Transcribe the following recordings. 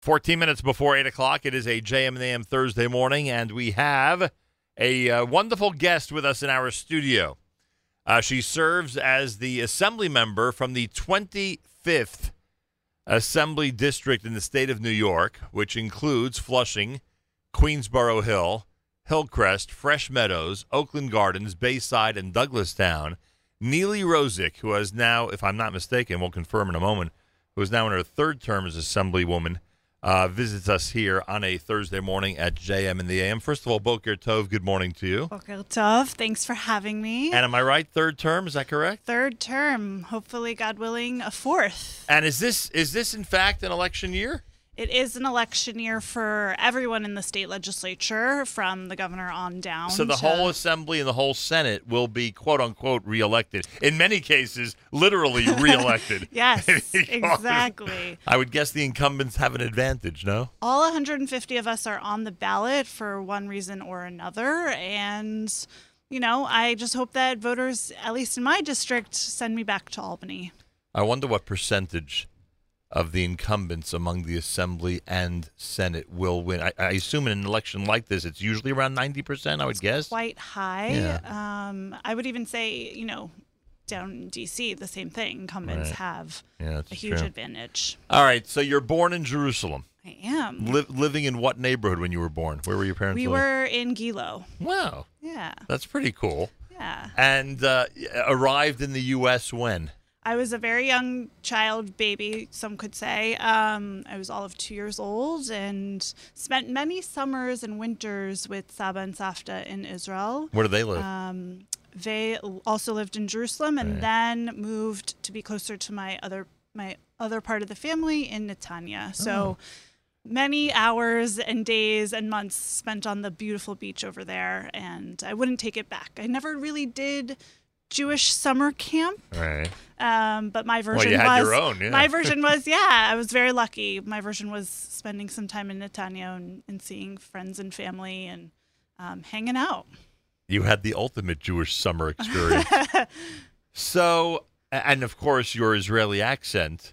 14 minutes before 8 o'clock. It is a JM and AM Thursday morning, and we have a uh, wonderful guest with us in our studio. Uh, she serves as the assembly member from the 25th Assembly District in the state of New York, which includes Flushing, Queensboro Hill, Hillcrest, Fresh Meadows, Oakland Gardens, Bayside, and Douglaston. Nily Rozic, who has now, if I'm not mistaken, we'll confirm in a moment, who is now in her third term as Assemblywoman uh, visits us here on a Thursday morning at JM in the AM. First of all, Boker Tov, good morning to you. Boker Tov, thanks for having me. And am I right? Third term, is that correct? Third term, hopefully, God willing, a fourth. And is this is this in fact an election year? It is an election year for everyone in the state legislature, from the governor on down. So the to- whole assembly and the whole Senate will be quote unquote reelected. In many cases, literally reelected. Yes, exactly. I would guess the incumbents have an advantage, no? All 150 of us are on the ballot for one reason or another. And, you know, I just hope that voters, at least in my district, send me back to Albany. I wonder what percentage of the incumbents among the Assembly and Senate will win. I, I assume in an election like this, it's usually around 90%, I would guess. Quite high. Yeah. Um, I would even say, you know, down in D.C., the same thing. Incumbents Right. have Yeah, a huge true. advantage. All right, so you're born in Jerusalem. I am. Li- living in what neighborhood when you were born? Where were your parents we living? were in Gilo. Wow, Yeah. that's pretty cool. Yeah. And uh, arrived in the U.S. when? I was a very young child, baby, some could say. Um, I was all of two years old and spent many summers and winters with Saba and Safta in Israel. Where do they live? Um, they also lived in Jerusalem and Right. then moved to be closer to my other my other part of the family in Netanya. So many hours and days and months spent on the beautiful beach over there, and I wouldn't take it back. I never really did Jewish summer camp, right. um, but my version you had was your own, yeah. my version was yeah. I was very lucky. My version was spending some time in Netanya and, and seeing friends and family and um, hanging out. You had the ultimate Jewish summer experience. so, and of course, your Israeli accent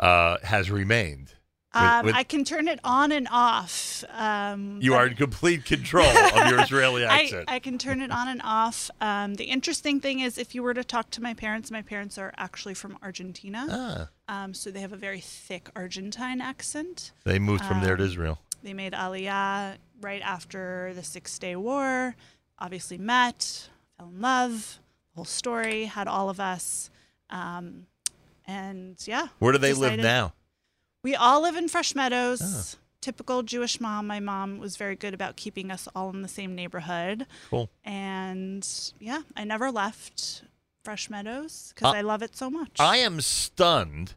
uh, has remained. With- Um, with- I can turn it on and off. Um, you are in complete control of your Israeli accent. I can turn it on and off. Um, the interesting thing is, if you were to talk to my parents, my parents are actually from Argentina. ah, Um, so they have a very thick Argentine accent. they moved from there to Um, Israel. They made Aliyah right after the Six Day War, obviously met, fell in love, whole story, had all of us. Um, and yeah. Where do they live now? We all live in Fresh Meadows. Ah. Typical Jewish mom. My mom was very good about keeping us all in the same neighborhood. Cool. And yeah, I never left Fresh Meadows because Uh, I love it so much. I am stunned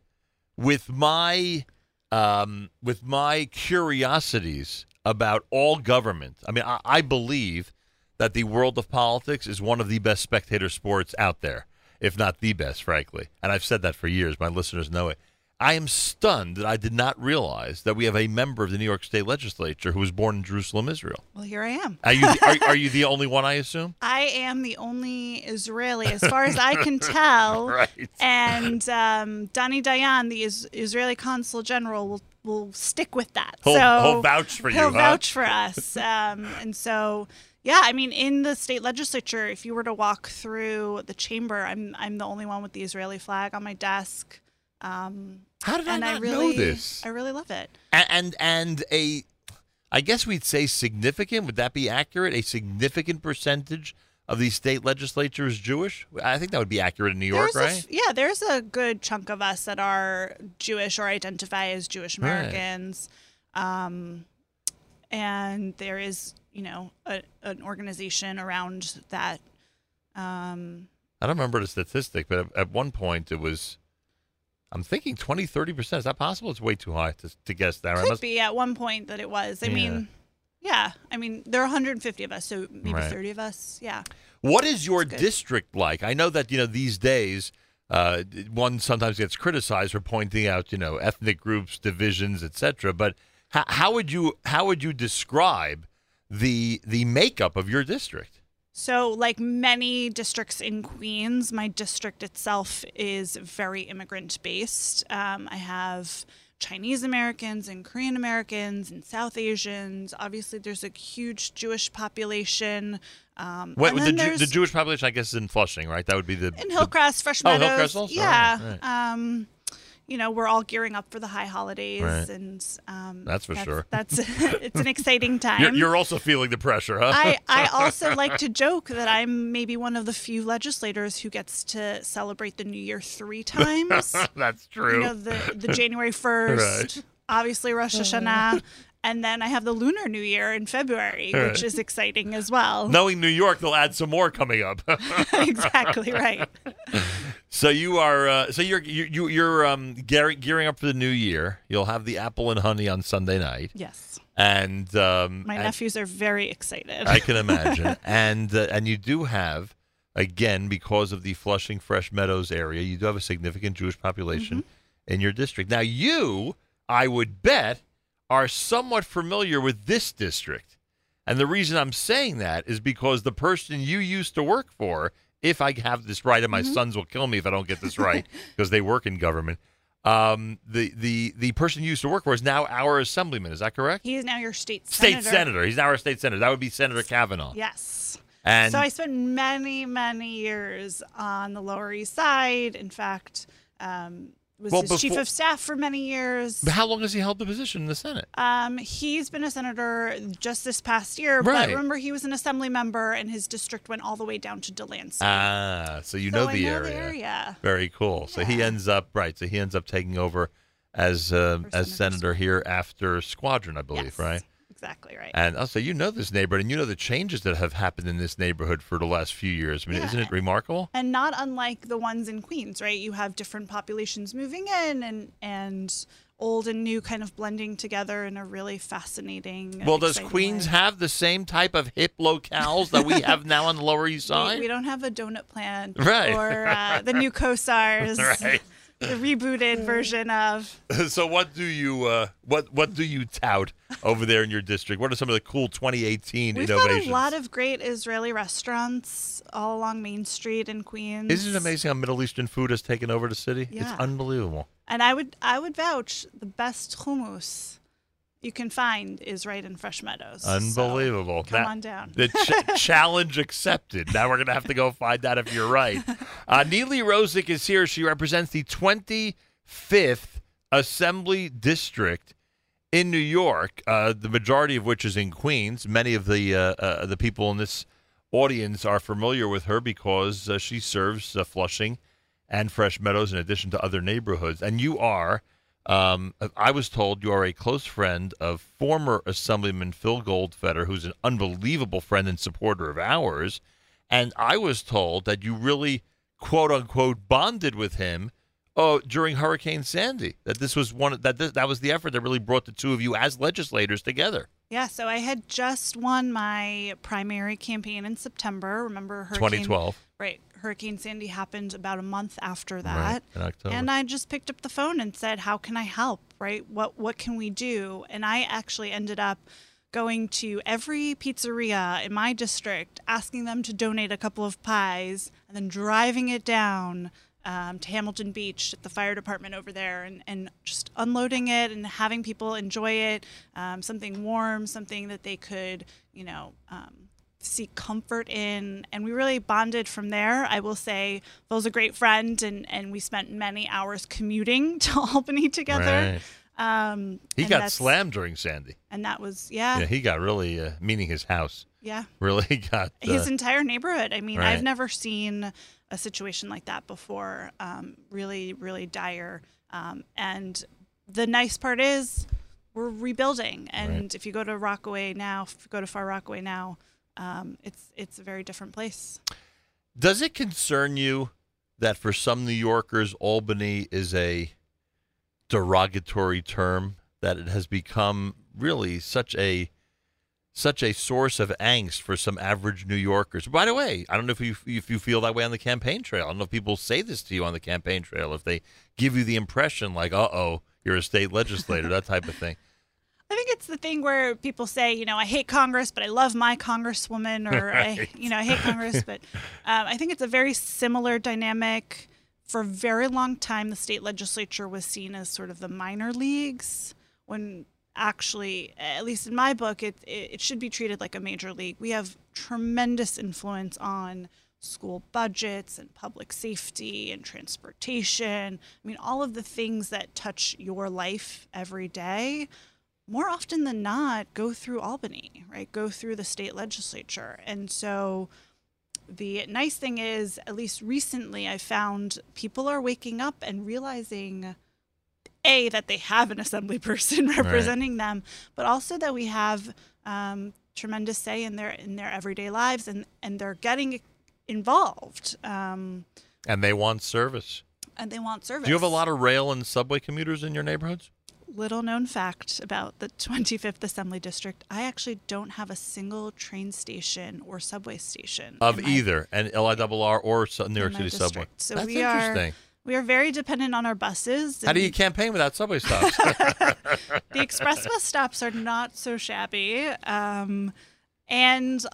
with my um, with my curiosities about all government. I mean, I, I believe that the world of politics is one of the best spectator sports out there, if not the best, frankly. And I've said that for years. My listeners know it. I am stunned that I did not realize that we have a member of the New York State Legislature who was born in Jerusalem, Israel. well, here I am. Are you are, are you the only one? I assume. I am the only Israeli, as far as I can tell. Right. And um, Dani Dayan, the is- Israeli consul general, will will stick with that. He'll- so he'll vouch for you, He'll huh? vouch for us. Um, and so, yeah, I mean, in the state legislature, if you were to walk through the chamber, I'm I'm the only one with the Israeli flag on my desk. Um, How did I not I really, know this? I really love it. and and, and a I guess we'd say significant. Would that be accurate? A significant percentage of the state legislature is Jewish. I think that would be accurate in New York, There's right? f- yeah, there's a good chunk of us that are Jewish or identify as Jewish Right. Americans. Um, and there is, you know, a, an organization around that. Um, I don't remember the statistic, but at, at one point it was. I'm thinking 20, 30 percent. Is that possible? It's way too high to, to guess that. Could must- be at one point that it was. I Yeah. mean, yeah. I mean, there are 150 of us, so maybe Right. 30 of us. Yeah. What is your district like? I know that you know these days. Uh, one sometimes gets criticized for pointing out, you know, ethnic groups, divisions, etc. But how, how would you how would you describe the the makeup of your district? So, like many districts in Queens, my district itself is very immigrant based. Um, I have Chinese Americans and Korean Americans and South Asians. Obviously, there's a huge Jewish population. Um, What, the, Ju- the Jewish population, I guess, is in Flushing, right? That would be the. in the- Hillcrest, Fresh Oh, Hillcrest also? Yeah. Right, Um, you know, we're all gearing up for the high holidays, Right. and um, That's for sure. That's it's an exciting time. you're, you're also feeling the pressure, huh? I, I also like to joke that I'm maybe one of the few legislators who gets to celebrate the New Year three times. That's true. you know, the, the January 1st, Right. obviously Rosh Hashanah, and then I have the Lunar New Year in February, Right. which is exciting as well. Knowing New York, they'll add some more coming up. exactly right. so you are, uh, so you're you, you- you're um, gearing, gearing up for the new year. You'll have the apple and honey on Sunday night, Yes. and um, My and- nephews are very excited. I can imagine. and uh, and you do have again because of the Flushing Fresh Meadows area, you do have a significant Jewish population Mm-hmm. in your district. Now you, I would bet, are somewhat familiar with this district. And the reason I'm saying that is because the person you used to work for, if I have this right, and my Mm-hmm. sons will kill me if I don't get this right because they work in government. Um, the the the person you used to work for is now our assemblyman. Is that correct? he is now your state State senator. senator. He's now our state senator. That would be Senator Kavanagh. Yes. And so I spent many, many years on the Lower East Side. In fact, um, was Well, his chief of staff for many years. But how long has he held the position in the Senate? Um, he's been a senator just this past year, Right. but remember he was an assembly member, and his district went all the way down to Delancey. Ah, so you So know I the know area. the area. Very cool. So he ends up right. So he ends up taking over as uh, as Senator senator here after Squadron, I believe, Yes, right? Exactly right. And also, you know this neighborhood, and you know the changes that have happened in this neighborhood for the last few years. I mean, Yeah. isn't it remarkable? and not unlike the ones in Queens, right? You have different populations moving in, and and old and new kind of blending together in a really fascinating. Well, does Queens way. have the same type of hip locales that we have now on the Lower East We, Side? we don't have a donut plant, Right. Or uh, the new Kossar's, Right. The rebooted version of. so what do you uh, what what do you tout over there in your district? What are some of the cool 2018 We've innovations? got a lot of great Israeli restaurants all along Main Street in Queens. Isn't it amazing how Middle Eastern food has taken over the city? It's unbelievable. And I would I would vouch the best hummus you can find is right in Fresh Meadows. So Unbelievable. come That- on down. The ch- challenge accepted. Now we're going to have to go find out if you're right. Uh, Nily Rozic is here. She represents the 25th Assembly District in New York, uh, the majority of which is in Queens. Many of the uh, uh, the people in this audience are familiar with her because uh, she serves uh, Flushing and Fresh Meadows in addition to other neighborhoods. And you are, um, I was told, you are a close friend of former Assemblyman Phil Goldfeder, who's an unbelievable friend and supporter of ours. And I was told that you really, quote unquote, bonded with him. Oh, during Hurricane Sandy, that this was one that this, that was the effort that really brought the two of you as legislators together. Yeah, so I had just won my primary campaign in September. Remember Hurricane 2012, Right. Hurricane Sandy happened about a month after right that. in October. And I just picked up the phone and said, "How can I help? Right? What what can we do?" And I actually ended up going to every pizzeria in my district, asking them to donate a couple of pies, and then driving it down um, to Hamilton Beach at the fire department over there, and, and just unloading it and having people enjoy it, um, something warm, something that they could, you know. Um, seek comfort in and we really bonded from there i will say phil's a great friend and and we spent many hours commuting to albany together Right. um He got slammed during Sandy. and that was yeah Yeah, he got really, uh, meaning his house, Yeah. really got. Uh, his entire neighborhood i mean Right. i've never seen a situation like that before um really really dire um and the nice part is we're rebuilding and Right. if you go to rockaway now if you go to far rockaway now um it's it's a very different place Does it concern you that for some New Yorkers, Albany is a derogatory term? That it has become really such a such a source of angst for some average New Yorkers. By the way, I don't know if you if you feel that way on the campaign trail. I don't know if people say this to you on the campaign trail. If they give you the impression like, "Uh oh, you're a state legislator," that type of thing. I think it's the thing where people say, you know, I hate Congress, but I love my congresswoman, or I, you know, I hate Congress, but um, I think it's a very similar dynamic for a very long time, the state legislature was seen as sort of the minor leagues when actually, at least in my book, it, it, it should be treated like a major league. We have tremendous influence on school budgets and public safety and transportation. I mean, all of the things that touch your life every day, more often than not, go through Albany, right? Go through the state legislature. And so the nice thing is, at least recently, I found people are waking up and realizing. A, that they have an assembly person representing right. them, but also that we have um, tremendous say in their in their everyday lives, and and they're getting involved. Um, and they want service. And they want service. Do you have a lot of rail and subway commuters in your neighborhoods? Little known fact about the 25th Assembly District I actually don't have a single train station or subway station. Of either, and LIRR or New York City district. subway. So That's we interesting. Are, we are very dependent on our buses. How do you campaign without subway stops? the express bus stops are not so shabby. Um, and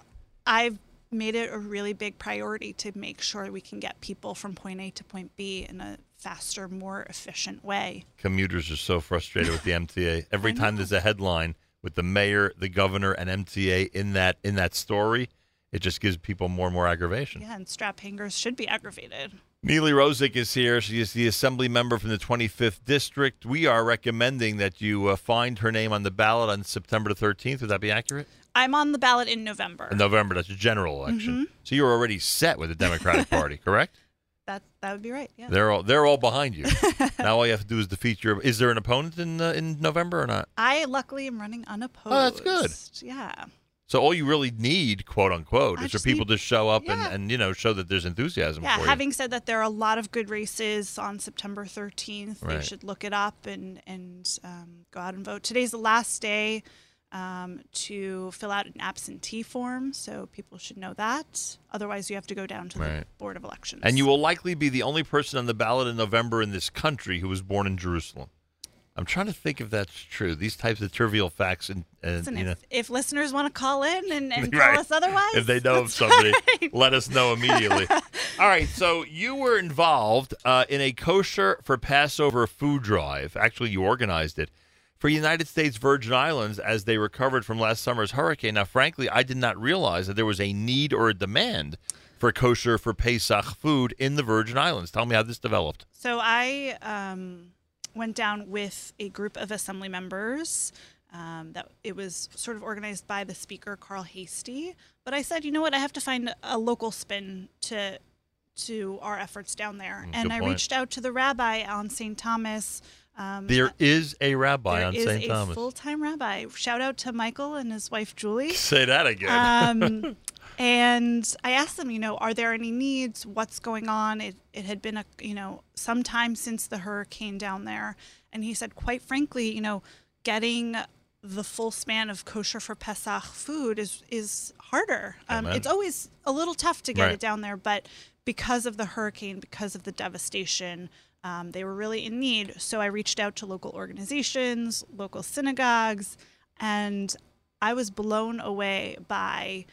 I've made it a really big priority to make sure we can get people from point A to point B in a faster, more efficient way. Commuters are so frustrated with the MTA. Every time there's a headline with the mayor, the governor, and MTA in that in that story, it just gives people more and more aggravation. Yeah, and strap hangers should be aggravated. Nily Rozic is here. She is the assembly member from the 25th district. We are recommending that you uh, find her name on the ballot on September the 13th. Would that be accurate? I'm on the ballot in November. In November, that's a general election. Mm-hmm. So you're already set with the Democratic Party, correct? That that would be right. Yeah. They're all they're all behind you. now all you have to do is defeat your. Is there an opponent in uh, in November or not? I luckily am running unopposed. Oh, that's good. Yeah. So all you really need, quote unquote, I is for people need- to show up Yeah. and, and you know show that there's enthusiasm Yeah, having said that, there are a lot of good races on September 13th. They Right. should look it up and and um, go out and vote. Today's the last day um, to fill out an absentee form, so people should know that. Otherwise, you have to go down to the Board of Elections. And you will likely be the only person on the ballot in November in this country who was born in Jerusalem. I'm trying to think if that's true. These types of trivial facts and, and Listen, you know, if, if listeners want to call in and, and Right. tell us otherwise, if they know of somebody, fine. let us know immediately. All right, so you were involved uh, in a kosher for Passover food drive. Actually, you organized it for United States Virgin Islands as they recovered from last summer's hurricane. Now, frankly, I did not realize that there was a need or a demand for kosher for Pesach food in the Virgin Islands. Tell me how this developed. So I um, went down with a group of assembly members. Um, that it was sort of organized by the speaker Carl Heastie, but I said, you know what, I have to find a local spin to to our efforts down there, Mm, and I point. reached out to the rabbi on St. Thomas. Um, There is a rabbi there on is St. a Thomas. full-time rabbi. Shout out to Michael and his wife Julie. Say that again. Um, and I asked them, you know, are there any needs? What's going on? It, it had been a, you know, some time since the hurricane down there. And he said, quite frankly, you know, getting the full span of kosher for Pesach food is, is harder. Um, it's always a little tough to get Right. it down there, but because of the hurricane, because of the devastation, um, they were really in need. So I reached out to local organizations, local synagogues, and I was blown away by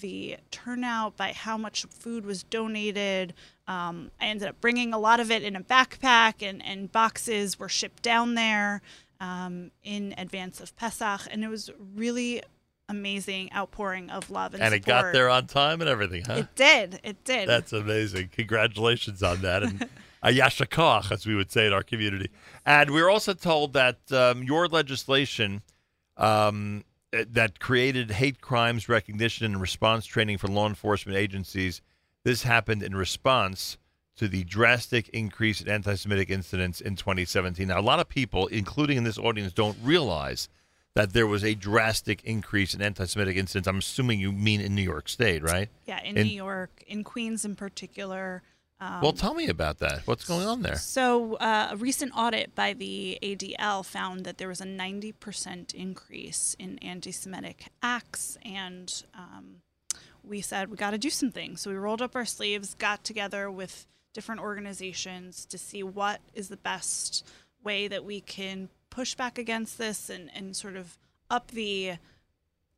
the turnout, by how much food was donated. Um, I ended up bringing a lot of it in a backpack, and, and boxes were shipped down there um, in advance of Pesach, and it was really amazing outpouring of love and, and it got there on time and everything, huh? It did. It did. That's amazing. Congratulations on that. And Yasher Koach, as we would say in our community. And we were also told that um, your legislation um, eh, that created hate crimes recognition and response training for law enforcement agencies, this happened in response to the drastic increase in anti Semitic incidents in 2017. Now, a lot of people, including in this audience, don't realize that there was a drastic increase in anti Semitic incidents. I'm assuming you mean in New York State, right? yeah, in, in- New York, in Queens in particular. Um, Well, tell me about that. What's going on there? So, uh, a recent audit by the ADL found that there was a 90% increase in anti Semitic acts, and um, we said we got to do something. So, we rolled up our sleeves, got together with different organizations to see what is the best way that we can push back against this and, and sort of up the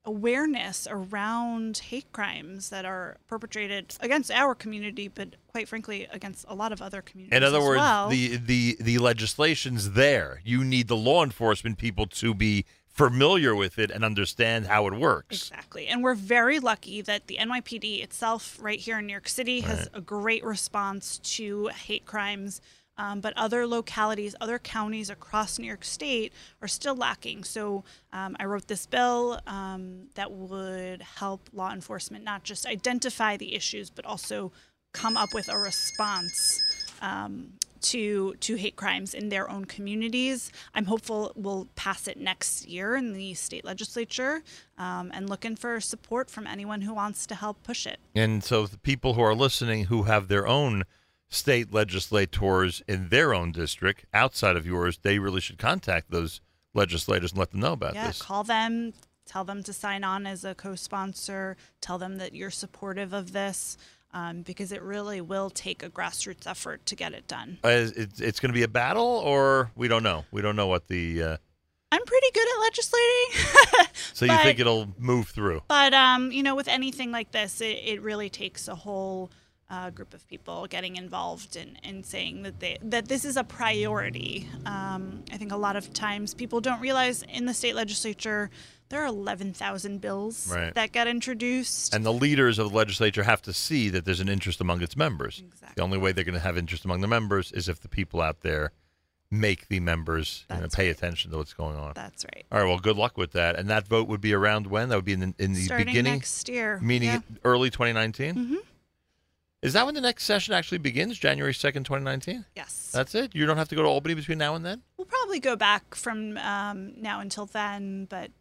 awareness around hate crimes that are perpetrated against our community, but quite frankly, against a lot of other communities. In other words, well. the, the the legislation's there. You need the law enforcement people to be familiar with it and understand how it works. Exactly. And we're very lucky that the NYPD itself, right here in New York City, has a great response to hate crimes. Um, but other localities, other counties across New York State are still lacking. So um, I wrote this bill um, that would help law enforcement not just identify the issues, but also come up with a response um, to to hate crimes in their own communities. I'm hopeful we'll pass it next year in the state legislature, um, and looking for support from anyone who wants to help push it. And so the people who are listening who have their own state legislators in their own district outside of yours, they really should contact those legislators and let them know about yeah, this. call them, tell them to sign on as a co-sponsor, tell them that you're supportive of this. Um, because it really will take a grassroots effort to get it done. Uh, it's it's going to be a battle, or we don't know. We don't know what the. Uh, I'm pretty good at legislating. so you But- think it'll move through? But um, you know, with anything like this, it, it really takes a whole uh, group of people getting involved and, and saying that they that this is a priority. Um, I think a lot of times people don't realize in the state legislature there are eleven thousand bills Right. that get introduced. And the leaders of the legislature have to see that there's an interest among its members. Exactly. The only way they're going to have interest among the members is if the people out there make the members you know, pay right. attention to what's going on. That's right. All right. Well, good luck with that. And that vote would be around when? That would be in the, in the Starting beginning, next year, meaning yeah. early 2019. Mhm. Is that when the next session actually begins? January 2nd, 2019. Yes, That's it. You don't have to go to Albany between now and then, we'll probably go back from um, now until then, but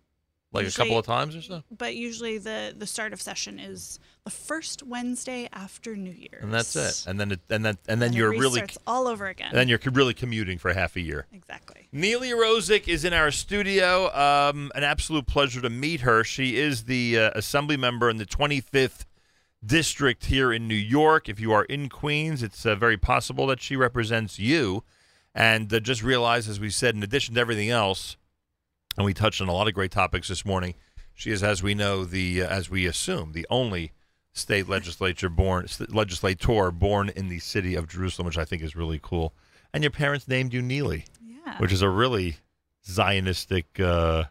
like a couple of times or so. but usually the the start of session is the first Wednesday after New Year's, And that's it. And then it, and then and then And you're really all over again. and then you're really commuting for half a year. exactly. Nily Rozic is in our studio. Um, an absolute pleasure to meet her. She is the uh, assembly member in the 25th district here in New York. If you are in Queens, it's uh, very possible that she represents you. And uh, just realize, as we said, in addition to everything else, and we touched on a lot of great topics this morning, she is, as we know, the uh, as we assume, the only state legislature born legislator born in the city of Jerusalem, which I think is really cool. And your parents named you Nily Yeah, which is a really Zionistic uh,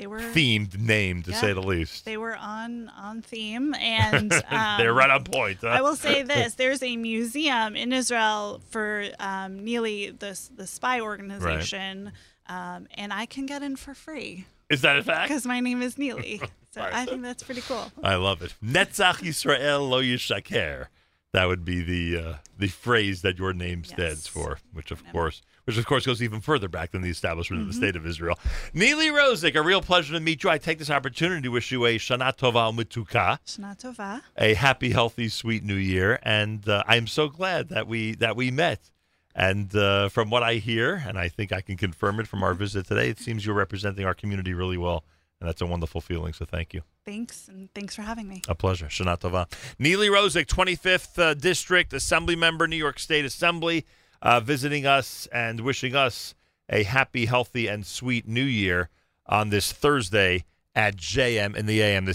they were themed name to Yeah. say the least. they were on on theme, and um, They're right on point. Huh? I will say this: there's a museum in Israel for um, Nili, the the spy organization, um, and I can get in for free Is that a fact? because my name is Nily. So Right. I think that's pretty cool. I love it. Netzach Yisrael lo yishaker. That would be the uh, the phrase that your name stands Yes. for, which of course, which of course goes even further back than the establishment Mm-hmm. of the state of Israel. Nily Rozic, a real pleasure to meet you. I take this opportunity to wish you a Shana Tova Mituka. Shana Tova. a happy, healthy, sweet New Year, and uh, I'm so glad that we that we met. And uh, from what I hear, and I think I can confirm it from our visit today, it seems you're representing our community really well, and that's a wonderful feeling. So thank you. Thanks, and thanks for having me. A pleasure. Shana Tova. Nily Rozic, 25th uh, District Assembly Member, New York State Assembly, uh, visiting us and wishing us a happy, healthy, and sweet New Year on this Thursday at JM in the AM. This